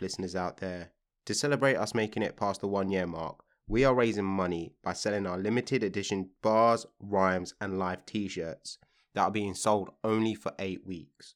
listeners out there, to celebrate us making it past the one year mark, we are raising money by selling our limited edition bars, rhymes, and live t shirts that are being sold only for eight weeks.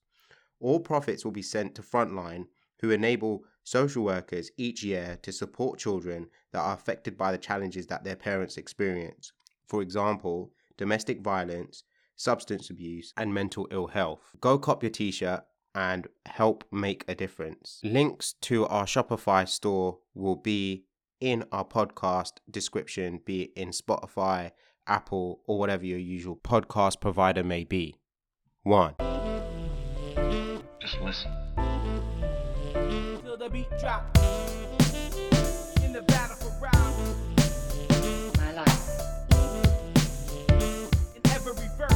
All profits will be sent to Frontline, who enable social workers each year to support children that are affected by the challenges that their parents experience. For example, domestic violence, substance abuse, and mental ill health. Go cop your t shirt and help make a difference. Links to our Shopify store will be in our podcast description, be it in Spotify, Apple, or whatever your usual podcast provider may be. One. Just listen. till the beat drop. In the battle for round, my life. in every verse,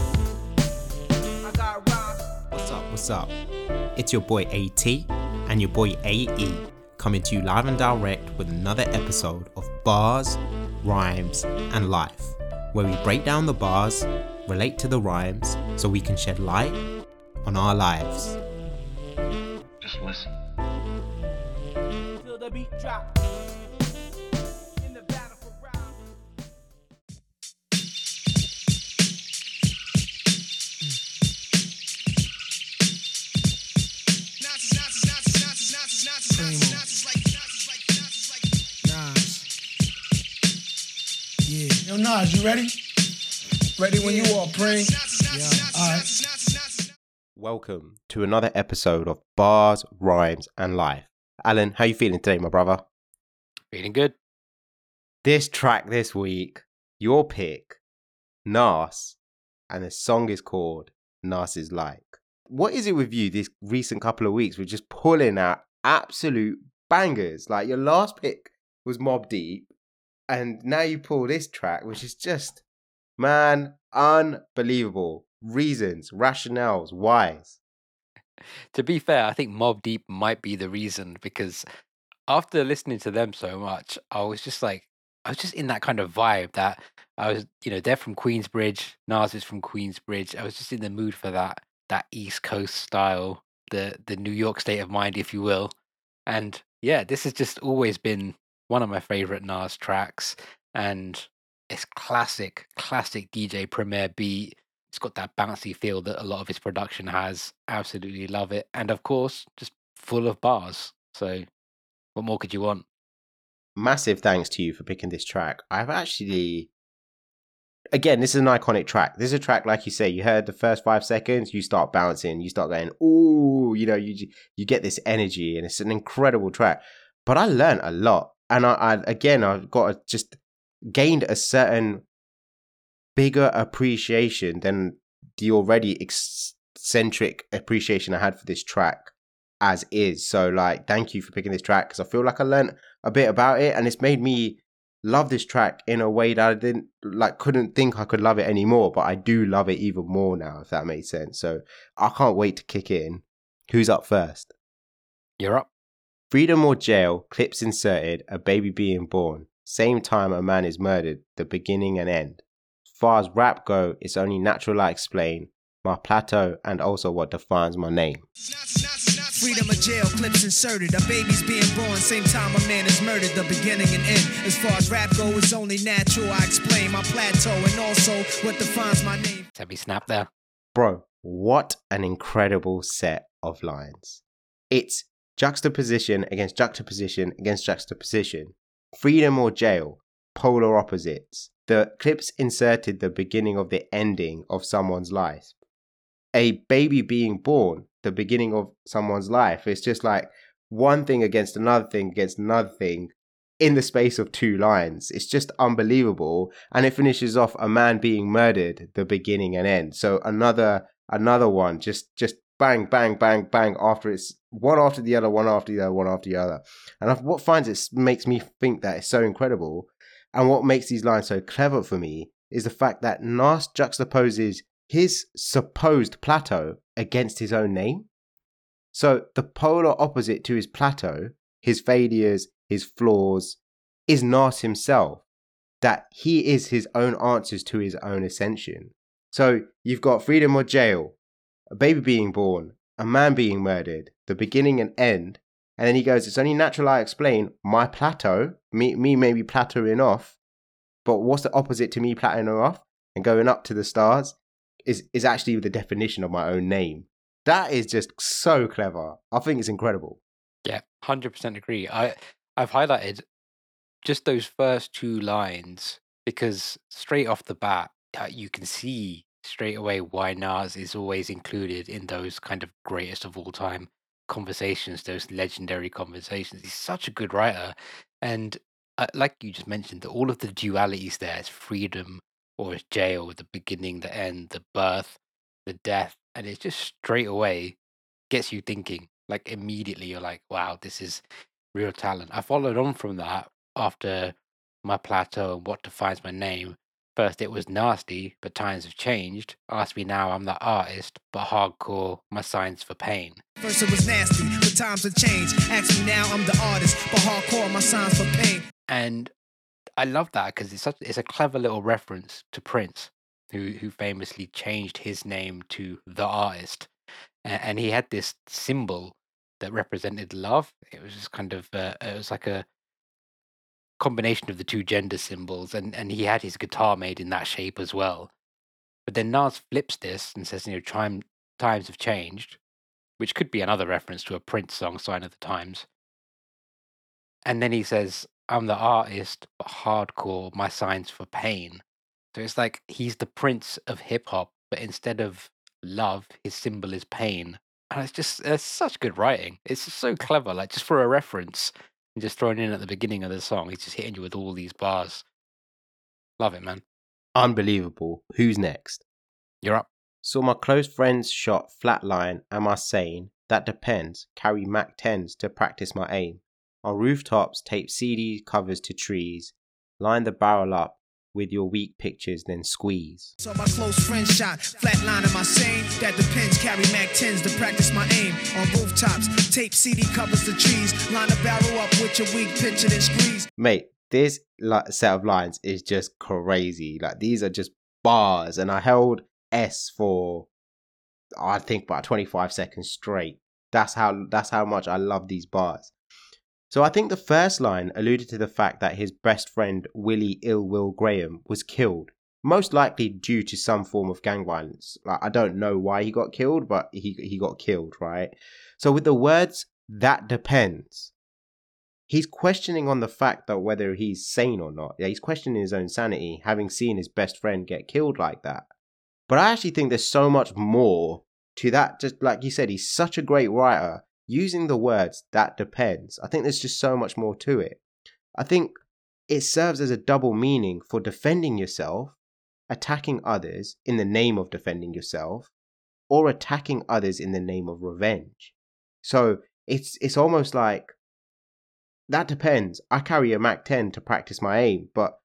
I got rhymes. What's up? What's up? It's your boy AT and your boy AE coming to you live and direct with another episode of Bars, Rhymes, and Life, where we break down the bars, relate to the rhymes, so we can shed light on our lives. Just listen. till the beat drop. Yo, Nas, you ready? Ready when you are, Pring. Yeah. All right. Welcome to another episode of Bars, Rhymes, and Life. Alan, how you feeling today, my brother? Feeling good. This track this week, your pick, Nas, and the song is called Nas is Like. What is it with you this recent couple of weeks? We're just pulling out absolute bangers. Like your last pick was Mobb Deep, and now you pull this track, which is just, man, unbelievable. Reasons, rationales, whys. To be fair, I think Mobb Deep might be the reason because after listening to them so much, I was just like, I was just in that kind of vibe that I was, you know, they're from Queensbridge, Nas is from Queensbridge. I was just in the mood for that, that East Coast style, the the New York state of mind, if you will. And yeah, this has just always been one of my favorite Nas tracks, and it's classic, classic DJ Premier beat. It's got that bouncy feel that a lot of his production has. Absolutely love it. And of course, just full of bars. So, what more could you want? massive thanks to you for picking this track. I've actually, again, this is an iconic track. This is a track, like you say, you heard the first five seconds, you start bouncing, you start going, ooh, you know, you you get this energy, and it's an incredible track. But I learned a lot, and I, I again, I've got just gained a certain bigger appreciation than the already eccentric appreciation I had for this track as is. So, like, thank you for picking this track because I feel like I learned a bit about it, and it's made me love this track in a way that I didn't like couldn't think I could love it anymore, but I do love it even more now, if that makes sense. So I can't wait to kick in. Who's up first? You're up. Freedom or jail, clips inserted, a baby being born. Same time a man is murdered, the beginning and end. As far as rap go, it's only natural I explain my plateau and also what defines my name. Freedom of jail, clips inserted. A baby's being born, same time a man is murdered, the beginning and end. As far as rap go, it's only natural. I explain my plateau and also what defines my name. Let me snap there. Bro, what an incredible set of lines. It's juxtaposition against juxtaposition against juxtaposition. Freedom or jail, polar opposites. The clips inserted the beginning of the ending of someone's life. A baby being born, the beginning of someone's life. It's just like one thing against another thing against another thing in the space of two lines. It's just unbelievable. And it finishes off a man being murdered, the beginning and end. So another another one, just just bang, bang, bang, bang after it's one after the other, one after the other, one after the other. And what finds it makes me think that it's so incredible, and what makes these lines so clever for me is the fact that Nas juxtaposes his supposed plateau against his own name. So the polar opposite to his plateau, his failures, his flaws, is Nas himself. That he is his own answers to his own ascension. So you've got freedom or jail, a baby being born, a man being murdered, the beginning and end And then he goes, It's only natural I explain my plateau, me, me maybe plateauing off, but what's the opposite to me plateauing off and going up to the stars is, is actually the definition of my own name. That is just so clever. I think it's incredible. Yeah, hundred percent agree. I I've highlighted just those first two lines because straight off the bat, you can see straight away why Nas is always included in those kind of greatest of all time conversations, those legendary conversations. He's such a good writer, and uh, like you just mentioned, that all of the dualities there is freedom or is jail, the beginning, the end, the birth, the death, and it just straight away gets you thinking. Like immediately, you're like, "Wow, this is real talent." I followed on from that after my plateau and what defines my name. First, it was nasty, but times have changed. Ask me now, I'm the artist, but hardcore, my signs for pain. First it was nasty, but times have changed. Ask me now, I'm the artist, but hardcore, my signs for pain. And I love that because it's such it's a clever little reference to Prince, who who famously changed his name to the artist, and, and he had this symbol that represented love. It was just kind of uh, it was like a combination of the two gender symbols, and and he had his guitar made in that shape as well. But then Nas flips this and says, you know, time times have changed, which could be another reference to a Prince song, Sign of the Times. And then he says, I'm the artist, but hardcore, my signs for pain. So it's like he's the prince of hip hop, but instead of love, his symbol is pain. And it's just, it's such good writing. It's so clever. Like, just for a reference, and just thrown in at the beginning of the song, he's just hitting you with all these bars. Love it, man. Unbelievable. Who's next? You're up. Saw my close friends shot flatline. Am I sane? That depends. Carry Mac 10s to practice my aim. On rooftops, tape CD covers to trees. Line the barrel up with your weak pictures, then squeeze. So my close friend shot, flatline I sane? That depends, carry Mac 10s to practice my aim. On rooftops, tape CD covers the trees. Line the barrel up with your weak picture, then squeeze. Mate, this li- set of lines is just crazy. Like these are just bars, and I held S for I think about 25 seconds straight. That's how that's how much I love these bars. So I think the first line alluded to the fact that his best friend Willie Ill Will Graham was killed, most likely due to some form of gang violence. Like I don't know why he got killed, but he he got killed, right? So with the words that depends, he's questioning on the fact that whether he's sane or not. Yeah, he's questioning his own sanity, having seen his best friend get killed like that. But I actually think there's so much more to that. Just like you said, he's such a great writer. Using the words that depends, I think there's just so much more to it. I think it serves as a double meaning for defending yourself, attacking others in the name of defending yourself, or attacking others in the name of revenge. So it's it's almost like that depends. I carry a Mac 10 to practice my aim, but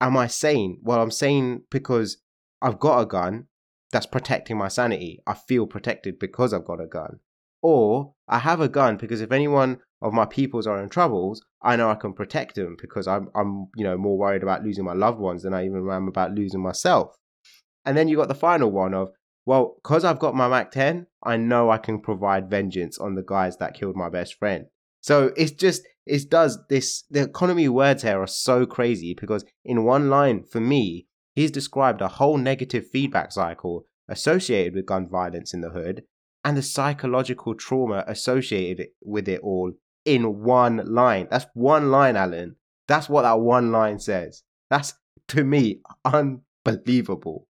am I sane? Well, I'm sane because I've got a gun that's protecting my sanity. I feel protected because I've got a gun. Or I have a gun because if anyone of my peoples are in troubles, I know I can protect them because I'm, I'm, you know, more worried about losing my loved ones than I even am about losing myself. And then you got the final one of, well, because I've got my Mac 10, I know I can provide vengeance on the guys that killed my best friend. So it's just, it does this, the economy words here are so crazy because in one line, for me, he's described a whole negative feedback cycle associated with gun violence in the hood and the psychological trauma associated with it all in one line. That's one line, Alan. That's what that one line says. That's, to me, unbelievable.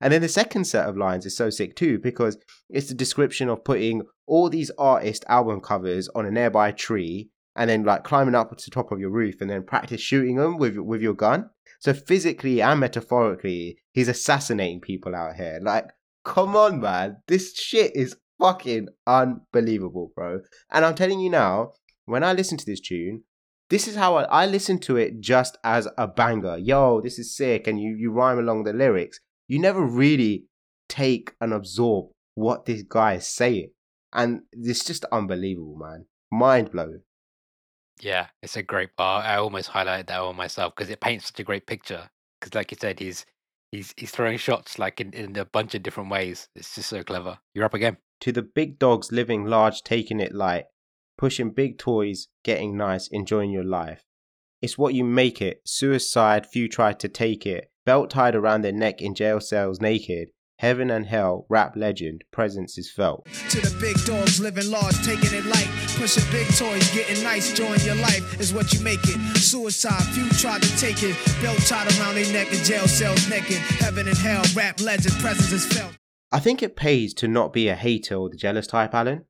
And then the second set of lines is so sick too because it's the description of putting all these artist album covers on a nearby tree and then like climbing up to the top of your roof and then practice shooting them with with your gun. So physically and metaphorically, he's assassinating people out here. Like, come on, man, this shit is fucking unbelievable, bro. And I'm telling you now, when I listen to this tune, this is how I, I listen to it just as a banger. Yo, this is sick, and you you rhyme along the lyrics. You never really take and absorb what this guy is saying, and it's just unbelievable, man. Mind blowing. Yeah, it's a great bar. I almost highlighted that one myself because it paints such a great picture. Because, like you said, he's he's he's throwing shots like in, in a bunch of different ways. It's just so clever. You're up again. To the big dogs living large, taking it light, pushing big toys, getting nice, enjoying your life. It's what you make it. Suicide, few tried to take it. Belt tied around their neck in jail cells naked. Heaven and hell, rap legend, presence is felt. To the big dogs living large, taking it light. Pushing big toys, getting nice, enjoying your life is what you make it. Suicide, few tried to take it. Belt tied around their neck in jail cells naked. Heaven and hell, rap legend, presence is felt. I think it pays to not be a hater or the jealous type, Alan.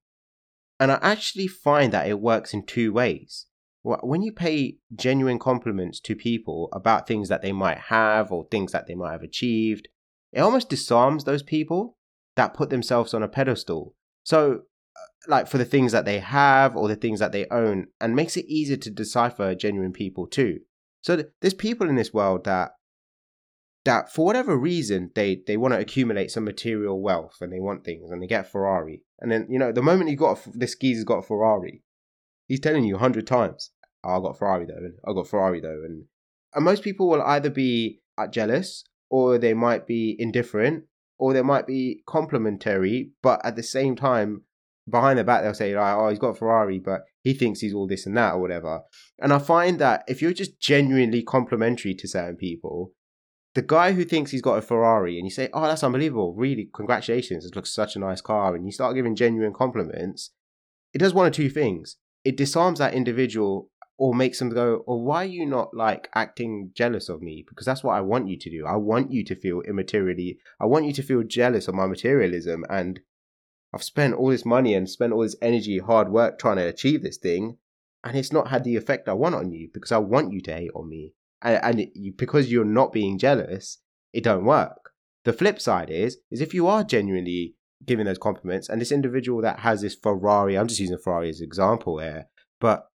And I actually find that it works in two ways. When you pay genuine compliments to people about things that they might have or things that they might have achieved, it almost disarms those people that put themselves on a pedestal. So, uh, like for the things that they have or the things that they own, and makes it easier to decipher genuine people too. So, th- there's people in this world that that for whatever reason they they want to accumulate some material wealth and they want things and they get Ferrari and then you know the moment he got a, this geezer's got a Ferrari, he's telling you a hundred times, oh, "I got Ferrari though, and I got Ferrari though," and and most people will either be uh, jealous or they might be indifferent or they might be complimentary, but at the same time behind the back they'll say like, "Oh, he's got a Ferrari, but he thinks he's all this and that or whatever." And I find that if you're just genuinely complimentary to certain people, the guy who thinks he's got a Ferrari and you say, "Oh, that's unbelievable! Really, congratulations! It looks such a nice car," and you start giving genuine compliments, it does one of two things: it disarms that individual or makes them go, "Or why are you not like acting jealous of me?" Because that's what I want you to do. I want you to feel immaterially. I want you to feel jealous of my materialism, and I've spent all this money and spent all this energy, hard work trying to achieve this thing, and it's not had the effect I want on you because I want you to hate on me and, and it, you, because you're not being jealous, it don't work. The flip side is is if you are genuinely giving those compliments, and this individual that has this Ferrari, I'm just using Ferrari as an example here, but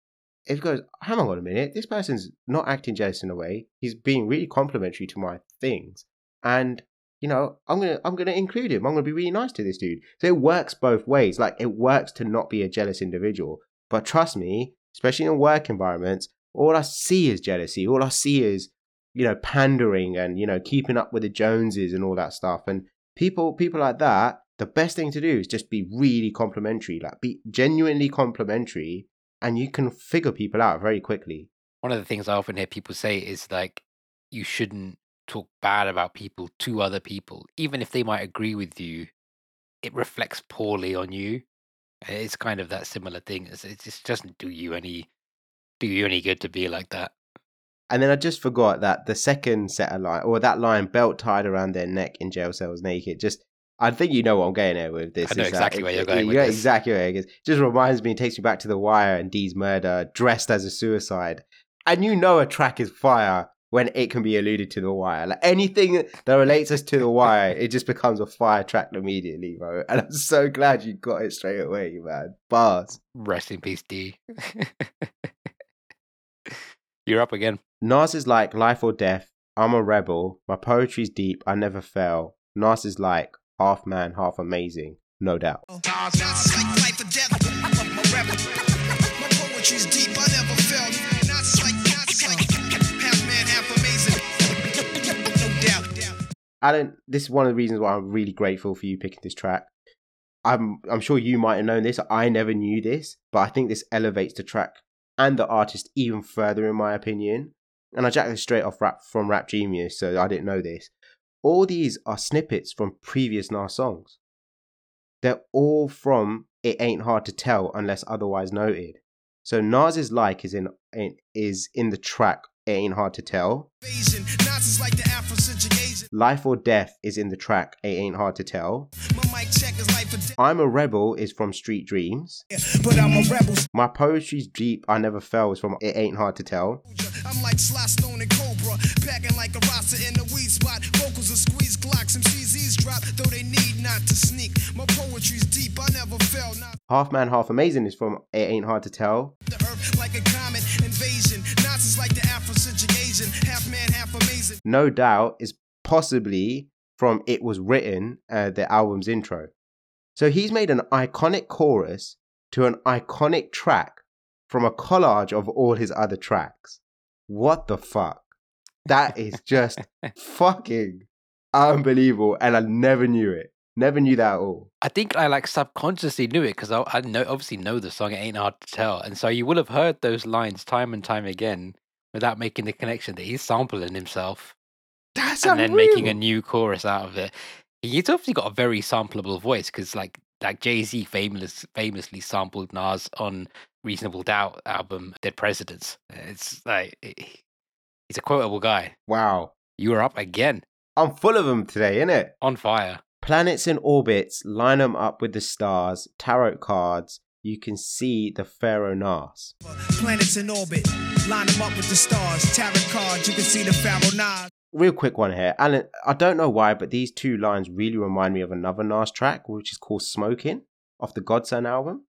it goes, hang on a minute, this person's not acting jealous in a way. He's being really complimentary to my things, and you know, I'm gonna I'm gonna include him. I'm gonna be really nice to this dude. So it works both ways. Like it works to not be a jealous individual, but trust me, especially in work environments, all I see is jealousy. All I see is, you know, pandering and, you know, keeping up with the Joneses and all that stuff. And people people like that, the best thing to do is just be really complimentary, like be genuinely complimentary, and you can figure people out very quickly. One of the things I often hear people say is like, you shouldn't talk bad about people to other people, even if they might agree with you. It reflects poorly on you. It's kind of that similar thing. It's- It just doesn't do you any do you any good to be like that. And then I just forgot that the second set of line, or that line, belt tied around their neck in jail cells naked, just I think you know what I'm getting at with this. I know that exactly it- where you're going with yeah, this. exactly where it goes. Just reminds me, takes me back to the wire and Dee's murder, dressed as a suicide. And you know a track is fire when it can be alluded to the wire. Like anything that relates us to the wire, it just becomes a fire track immediately, bro. And I'm so glad you got it straight away, man. Bars. Rest in peace, D. You're up again. Nas is like life or death. I'm a rebel. My poetry's deep. I never fail. Nas is like half man, half amazing. No doubt. That's like life or death. I'm a rebel. My poetry's deep, I never fell. That's like, that's like half man, half amazing. No doubt. Alan, this is one of the reasons why I'm really grateful for you picking this track. I'm I'm sure you might have known this. I never knew this, but I think this elevates the track and the artist even further, in my opinion. And I jacked this straight off rap from Rap Genius, so I didn't know this. All these are snippets from previous Nas songs. They're all from It Ain't Hard to Tell unless otherwise noted. So Nas's like is in, in is in the track It Ain't Hard to Tell. Life or Death is in the track It Ain't Hard to Tell. I'm a Rebel is from Street Dreams. I'm a. My poetry's deep, I never fell is from It Ain't Hard to Tell. Like Cobra, like to sneak. My poetry's deep, I never fell. Not Half Man, Half Amazing is from It Ain't Hard to Tell. the earth like a comet invasion. Nas is like the Afrocentric Asian, half man, half amazing. No Doubt is possibly from It Was Written, uh, the album's intro. So he's made an iconic chorus to an iconic track from a collage of all his other tracks. What the fuck? That is just fucking unbelievable, and I never knew it. Never knew that at all. I think I like subconsciously knew it because I, I know obviously know the song. It ain't hard to tell, and so you will have heard those lines time and time again without making the connection that he's sampling himself That's and then making a new chorus out of it. He's obviously got a very sampleable voice because like like Jay Z famous famously sampled Nas on Reasonable Doubt album Dead Presidents. It's like he- he's a quotable guy. Wow. you are up again I'm full of them today, innit? on fire. Planets in orbits, line them up with the stars, tarot cards. You can see the Pharaoh Nas. Planets in orbit, line them up with the stars. Tarot cards, you can see the Pharaoh Nas. Real quick one here. Alan, I don't know why, but these two lines really remind me of another Nas track, which is called Smoking off the God's Son album.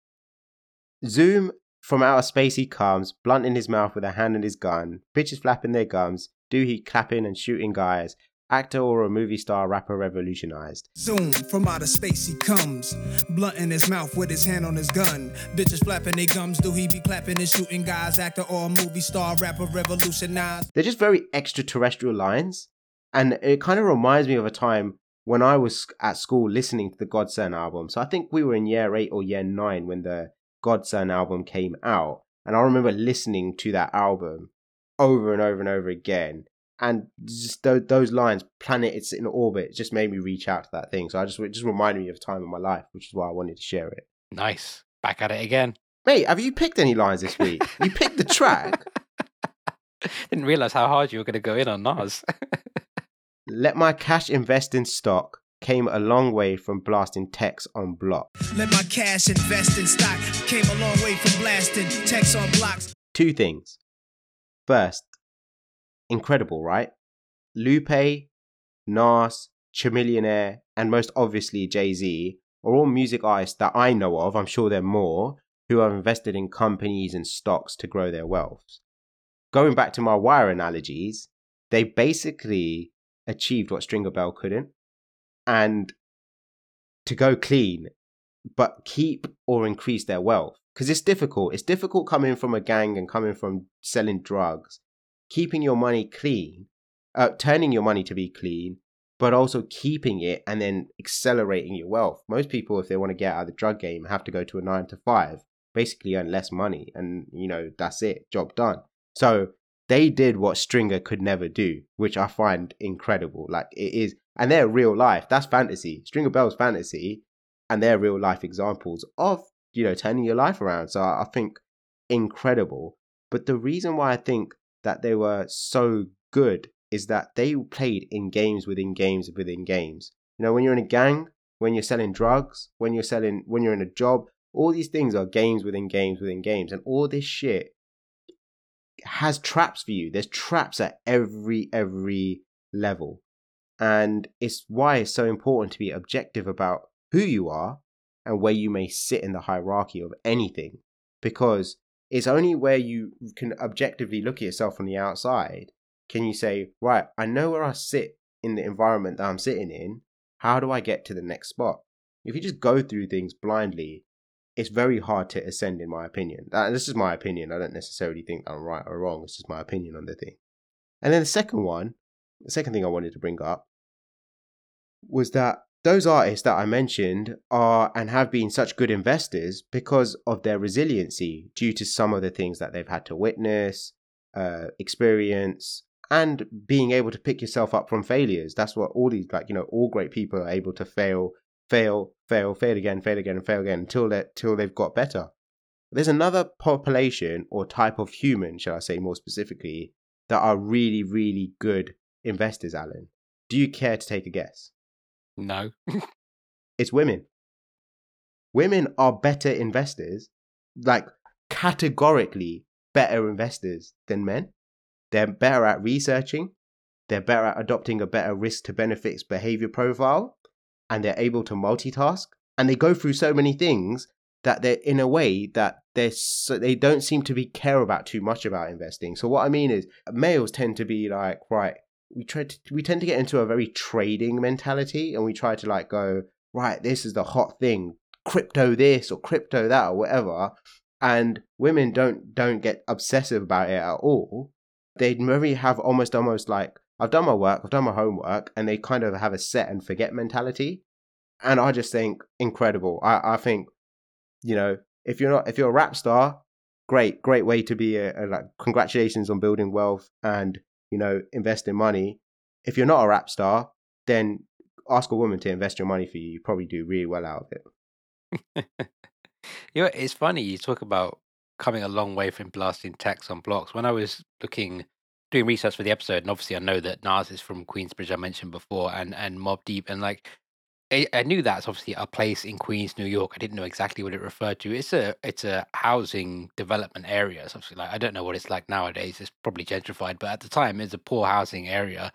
Zoom from outer space he comes, blunt in his mouth with a hand in his gun, bitches flapping their gums, do he clapping and shooting guys, actor or a movie star rapper revolutionized. Zoom from outer space he comes, blunt in his mouth with his hand on his gun. Bitches flapping their gums, do he be clapping and shooting guys? Actor or a movie star, rapper revolutionized. They're just very extraterrestrial lines. And it kind of reminds me of a time when I was at school listening to the God's Son album. So I think we were in year eight or year nine when the God's Son album came out. And I remember listening to that album over and over and over again. And just those, those lines, planet it's in orbit, just made me reach out to that thing. So I just it just reminded me of a time in my life, which is why I wanted to share it. Nice. Back at it again. Mate, have you picked any lines this week? you picked the track. Didn't realize how hard you were going to go in on Nas. Let my cash invest in stock came a long way from blasting text on block. Let my cash invest in stock. Came a long way from blasting text on blocks. Two things. First, incredible, right? Lupe, Nas, Chamillionaire, and most obviously Jay Z are all music artists that I know of, I'm sure there are more, who have invested in companies and stocks to grow their wealth. Going back to my wire analogies, they basically achieved what Stringer Bell couldn't. And to go clean, but keep or increase their wealth. Because it's difficult. It's difficult coming from a gang and coming from selling drugs, keeping your money clean, uh, turning your money to be clean, but also keeping it and then accelerating your wealth. Most people, if they want to get out of the drug game, have to go to a nine to five, basically earn less money, and you know that's it, job done. So they did what Stringer could never do, which I find incredible. Like it is, and they're real life. That's fantasy. Stringer Bell's fantasy, and they're real life examples of you know turning your life around. So I I think incredible. But the reason why I think that they were so good is that they played in games within games within games. You know, when you're in a gang, when you're selling drugs, when you're selling, when you're in a job, all these things are games within games within games, and all this shit has traps for you. There's traps at every every level, and it's why it's so important to be objective about who you are and where you may sit in the hierarchy of anything, because it's only where you can objectively look at yourself from the outside can you say, right, I know where I sit in the environment that I'm sitting in. How do I get to the next spot? If you just go through things blindly, it's very hard to ascend, in my opinion. That, this is my opinion. I don't necessarily think I'm right or wrong. It's just my opinion on the thing. And then the second one, the second thing I wanted to bring up was that those artists that I mentioned are and have been such good investors because of their resiliency due to some of the things that they've had to witness, uh, experience, and being able to pick yourself up from failures. That's what all these, like, you know, all great people are able to fail, fail, fail, fail again, fail again, and fail again until, they till they've got better. There's another population or type of human, shall I say more specifically, that are really, really good investors, Alan. Do you care to take a guess? No. It's women. Women are better investors, like categorically better investors than men. They're better at researching, they're better at adopting a better risk to benefits behavior profile, and they're able to multitask. And they go through so many things that they're in a way that they're so, they don't seem to be care about too much about investing. So what I mean is males tend to be like, right, we try to we tend to get into a very trading mentality and we try to like go, right, this is the hot thing, crypto this or crypto that or whatever. And women don't don't get obsessive about it at all. They very have almost almost like I've done my work, I've done my homework, and they kind of have a set and forget mentality. and I just think incredible. I, I think, you know, if you're not if you're a rap star, great, great way to be a, a like congratulations on building wealth and you know investing money. If you're not a rap star, then ask a woman to invest your money for you. You probably do really well out of it. you know, it's funny you talk about coming a long way from blasting text on blocks. When I was looking, doing research for the episode, and obviously I know that Nas is from Queensbridge, I mentioned before, and and Mobb Deep, and like I, I knew that's obviously a place in Queens, New York. I didn't know exactly what it referred to. It's a it's a housing development area. It's obviously like I don't know what it's like nowadays. It's probably gentrified, but at the time it's a poor housing area.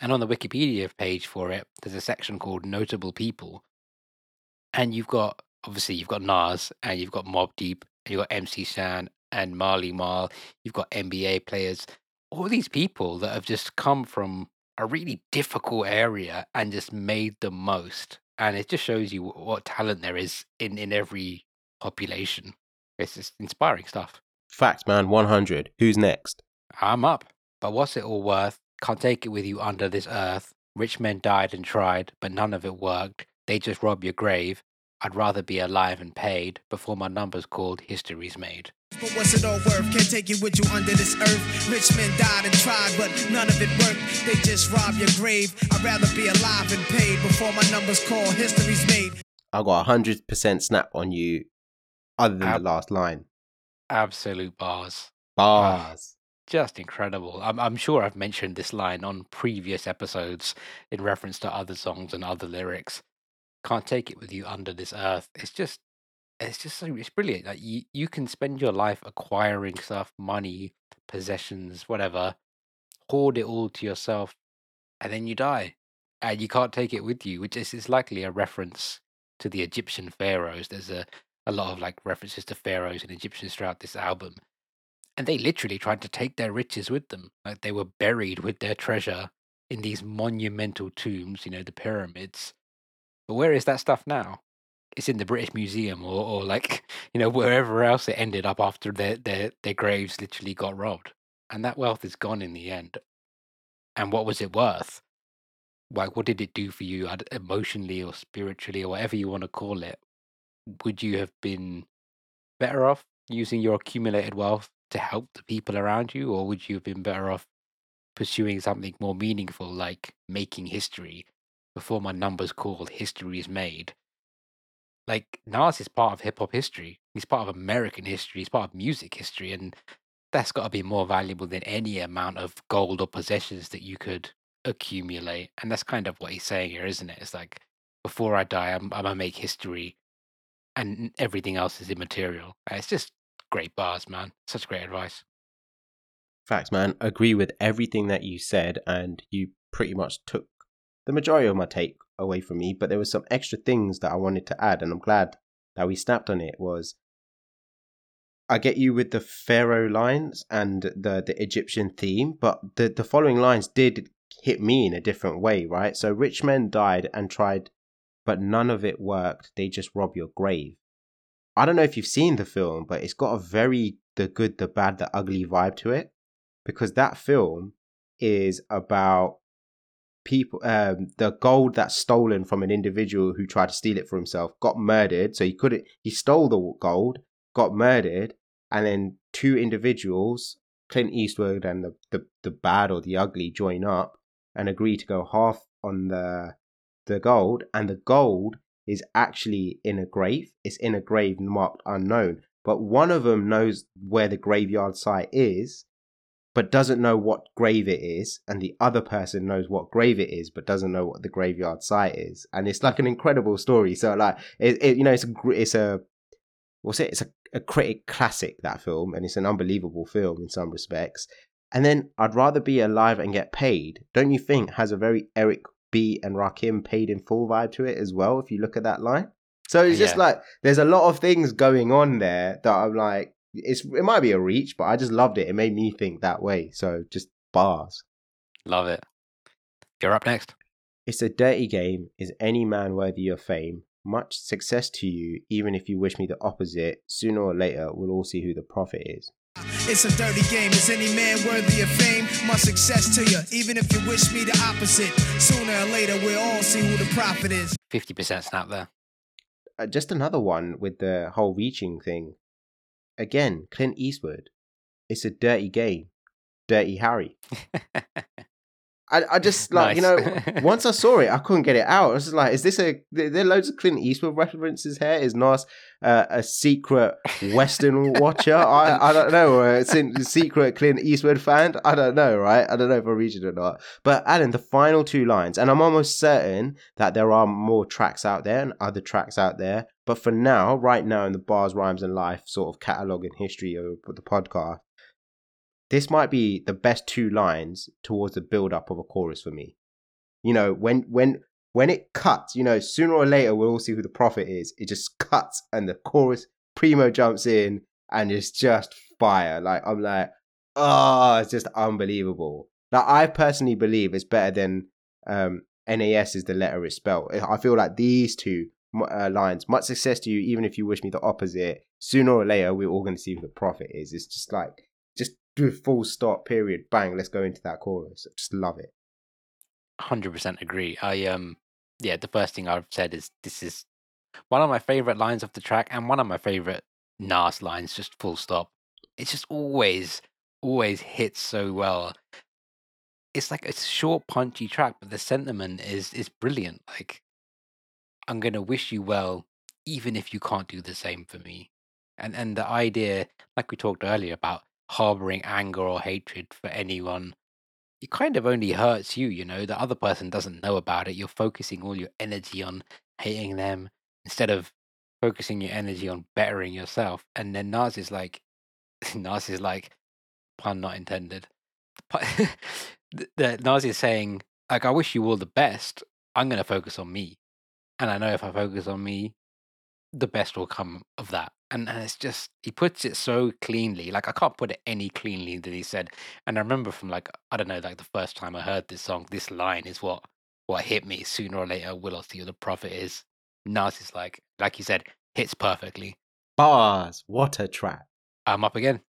And on the Wikipedia page for it, there's a section called Notable People, and you've got obviously you've got Nas and you've got Mobb Deep, and you've got MC Shan and Marley Marl. You've got NBA players. All these people that have just come from a really difficult area and just made the most. And it just shows you what talent there is in in every population. It's just inspiring stuff. Fact, man. One hundred. Who's next? I'm up. But what's it all worth? Can't take it with you under this earth. Rich men died and tried, but none of it worked. They just rob your grave. I'd rather be alive and paid before my number's called history's made. But what's it all worth? Can't take it with you under this earth. Rich men died and tried, but none of it worked. They just rob your grave. I'd rather be alive and paid before my number's called history's made. I got a hundred percent snap on you, other than Ab- the last line. Absolute bars. Bars. Ah, just incredible. I'm, I'm sure I've mentioned this line on previous episodes in reference to other songs and other lyrics. Can't take it with you under this earth. It's just, it's just so it's brilliant. Like you, you can spend your life acquiring stuff, money, possessions, whatever, hoard it all to yourself, and then you die, and you can't take it with you. Which is, is likely a reference to the Egyptian pharaohs. There's a a lot of like references to pharaohs and Egyptians throughout this album and they literally tried to take their riches with them. Like they were buried with their treasure in these monumental tombs, you know, the pyramids. But where is that stuff now? It's in the British Museum or, or like, you know, wherever else it ended up after their, their, their graves literally got robbed. And that wealth is gone in the end. And what was it worth? Like, what did it do for you emotionally or spiritually or whatever you want to call it? Would you have been better off using your accumulated wealth to help the people around you, or would you have been better off pursuing something more meaningful like making history before my number's called history is made? Like Nas is part of hip hop history. He's part of American history. He's part of music history, and that's got to be more valuable than any amount of gold or possessions that you could accumulate. And that's kind of what he's saying here, isn't it? It's like before I die, I'm, I'm gonna make history, and everything else is immaterial. It's just great bars, man. Such great advice. Facts, man. Agree with everything that you said, and you pretty much took the majority of my take away from me. But there were some extra things that I wanted to add, and I'm glad that we snapped on it. Was I get you with the pharaoh lines and the the Egyptian theme, but the the following lines did hit me in a different way, right? So rich men died and tried, but none of it worked. They just rob your grave. I don't know if you've seen the film, but it's got a very the good, the bad, the ugly vibe to it because that film is about people um the gold that's stolen from an individual who tried to steal it for himself got murdered. So he couldn't he stole the gold got murdered and then two individuals clint eastwood and the the, the bad or the ugly join up and agree to go half on the the gold. And the gold is actually in a grave. It's in a grave marked unknown. But one of them knows where the graveyard site is but doesn't know what grave it is, and the other person knows what grave it is, but doesn't know what the graveyard site is, and it's like an incredible story. So like, it, it you know, it's a it's a what's it? It's a, a critic classic that film, and it's an unbelievable film in some respects. And then I'd rather be alive and get paid. Don't you think has a very Eric B and Rakim paid in full vibe to it as well? If you look at that line, so it's just like there's a lot of things going on there that I'm like, it's it might be a reach, but I just loved it. It made me think that way. So just bars. Love it. You're up next. It's a dirty game. Is any man worthy of fame? Much success to you, even if you wish me the opposite. Sooner or later, we'll all see who the prophet is. It's a dirty game. Is any man worthy of fame? Much success to you, even if you wish me the opposite. Sooner or later, we'll all see who the prophet is. 50% snap there. Uh, just another one with the whole reaching thing. Again, Clint Eastwood. It's a dirty game. Dirty Harry. I, I just like you know once I saw it I couldn't get it out. I was just like, is this a there there are loads of Clint Eastwood references here? Is Nas uh, a secret Western watcher? I I don't know. A secret Clint Eastwood fan? I don't know. Right? I don't know if I read it or not. But Alan, the final two lines, and I'm almost certain that there are more tracks out there and other tracks out there. But for now, right now in the bars, rhymes, and life sort of catalog and history of the podcast, this might be the best two lines towards the build up of a chorus for me. You know, when when when it cuts, you know, sooner or later we'll all see who the prophet is. It just cuts and the chorus primo jumps in and it's just fire. Like I'm like, oh, it's just unbelievable. Like I personally believe it's better than um NAS is the letter is spelled. I feel like these two uh, lines, much success to you, even if you wish me the opposite. Sooner or later, we're all going to see who the prophet is. It's just like, just do full stop, period, bang, let's go into that chorus. Just love it. 100% agree. I um yeah, the first thing I've said is this is one of my favorite lines of the track and one of my favorite Nas lines just full stop. It's just always always hits so well. It's like a short punchy track but the sentiment is is brilliant. Like I'm going to wish you well even if you can't do the same for me. And and the idea like we talked earlier about harboring anger or hatred for anyone it kind of only hurts you, you know. The other person doesn't know about it. You're focusing all your energy on hating them instead of focusing your energy on bettering yourself. And then Nas is like, Nas is like, pun not intended. The, the Nas is saying, like, I wish you all the best. I'm going to focus on me. And I know if I focus on me, the best will come of that. And, and it's just, he puts it so cleanly. Like, I can't put it any cleanly than he said. And I remember from like, I don't know, like the first time I heard this song, this line is what what hit me. Sooner or later, will I see who the prophet is? Nas like, like you said, hits perfectly. Bars, what a track. I'm up again.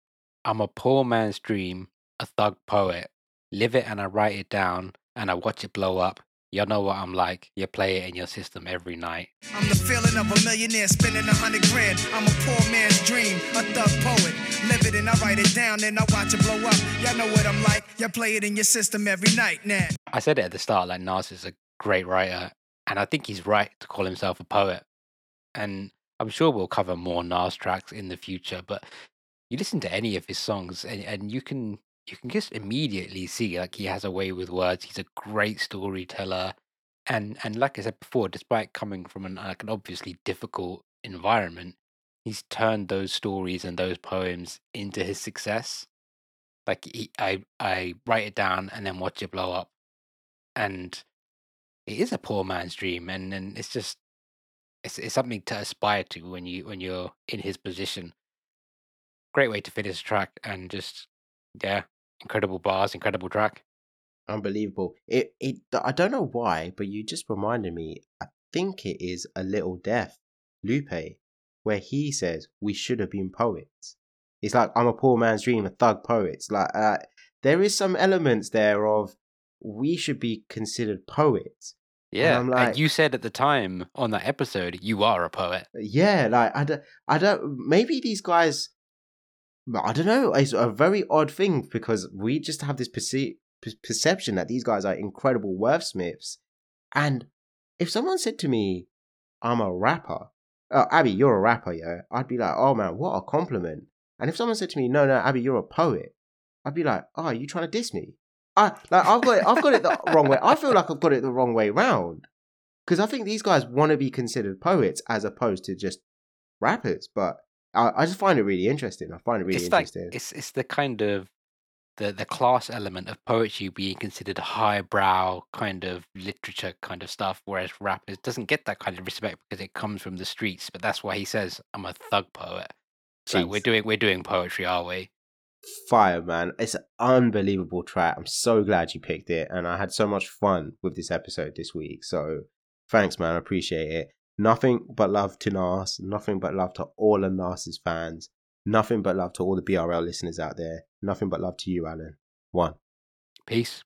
I'm a poor man's dream, a thug poet. Live it and I write it down and I watch it blow up. Y'all know what I'm like. You play it in your system every night. I'm the feeling of a millionaire spending a hundred grand. I'm a poor man's dream, a thug poet. Live it and I write it down, then I watch it blow up. Y'all know what I'm like. Y'all play it in your system every night now. I said it at the start, like Nas is a great writer, and I think he's right to call himself a poet. And I'm sure we'll cover more Nas tracks in the future, but you listen to any of his songs and, and you can you can just immediately see like he has a way with words. He's a great storyteller. And and like I said before, despite coming from an like an obviously difficult environment, he's turned those stories and those poems into his success. Like he, I I write it down and then watch it blow up and it is a poor man's dream and, and it's just it's, it's something to aspire to when you when you're in his position great way to finish a track and just yeah incredible bars incredible track Unbelievable. It it I don't know why, but you just reminded me. I think it is a little deaf, Lupe, where he says we should have been poets. It's like I'm a poor man's dream, a thug poet. It's like uh, there is some elements there of we should be considered poets. yeah and like- you said at the time on that episode you are a poet Yeah, like I don't, I don't. Maybe these guys. I don't know. It's a very odd thing because we just have this perce- per- perception that these guys are incredible wordsmiths, and if someone said to me, "I'm a rapper," oh, Abhi, you're a rapper, yeah, I'd be like, "Oh man, what a compliment." And if someone said to me, "No, no, Abhi, you're a poet," I'd be like, "Oh, are you trying to diss me?" I like I've got it. I've got it the wrong way. I feel like I've got it the wrong way round because I think these guys want to be considered poets as opposed to just rappers. But I, I just find it really interesting. I find it really it's like interesting. it's it's the kind of the the class element of poetry being considered highbrow kind of literature kind of stuff, whereas rap is, doesn't get that kind of respect because it comes from the streets. But that's why he says, "I'm a thug poet." So we're doing we're doing poetry, are we? Fire, man. It's an unbelievable track. I'm so glad you picked it. And I had so much fun with this episode this week. So thanks, man. I appreciate it. Nothing but love to Nas. Nothing but love to all of Nas's fans. Nothing but love to all the BRL listeners out there. Nothing but love to you, Alan. One. Peace.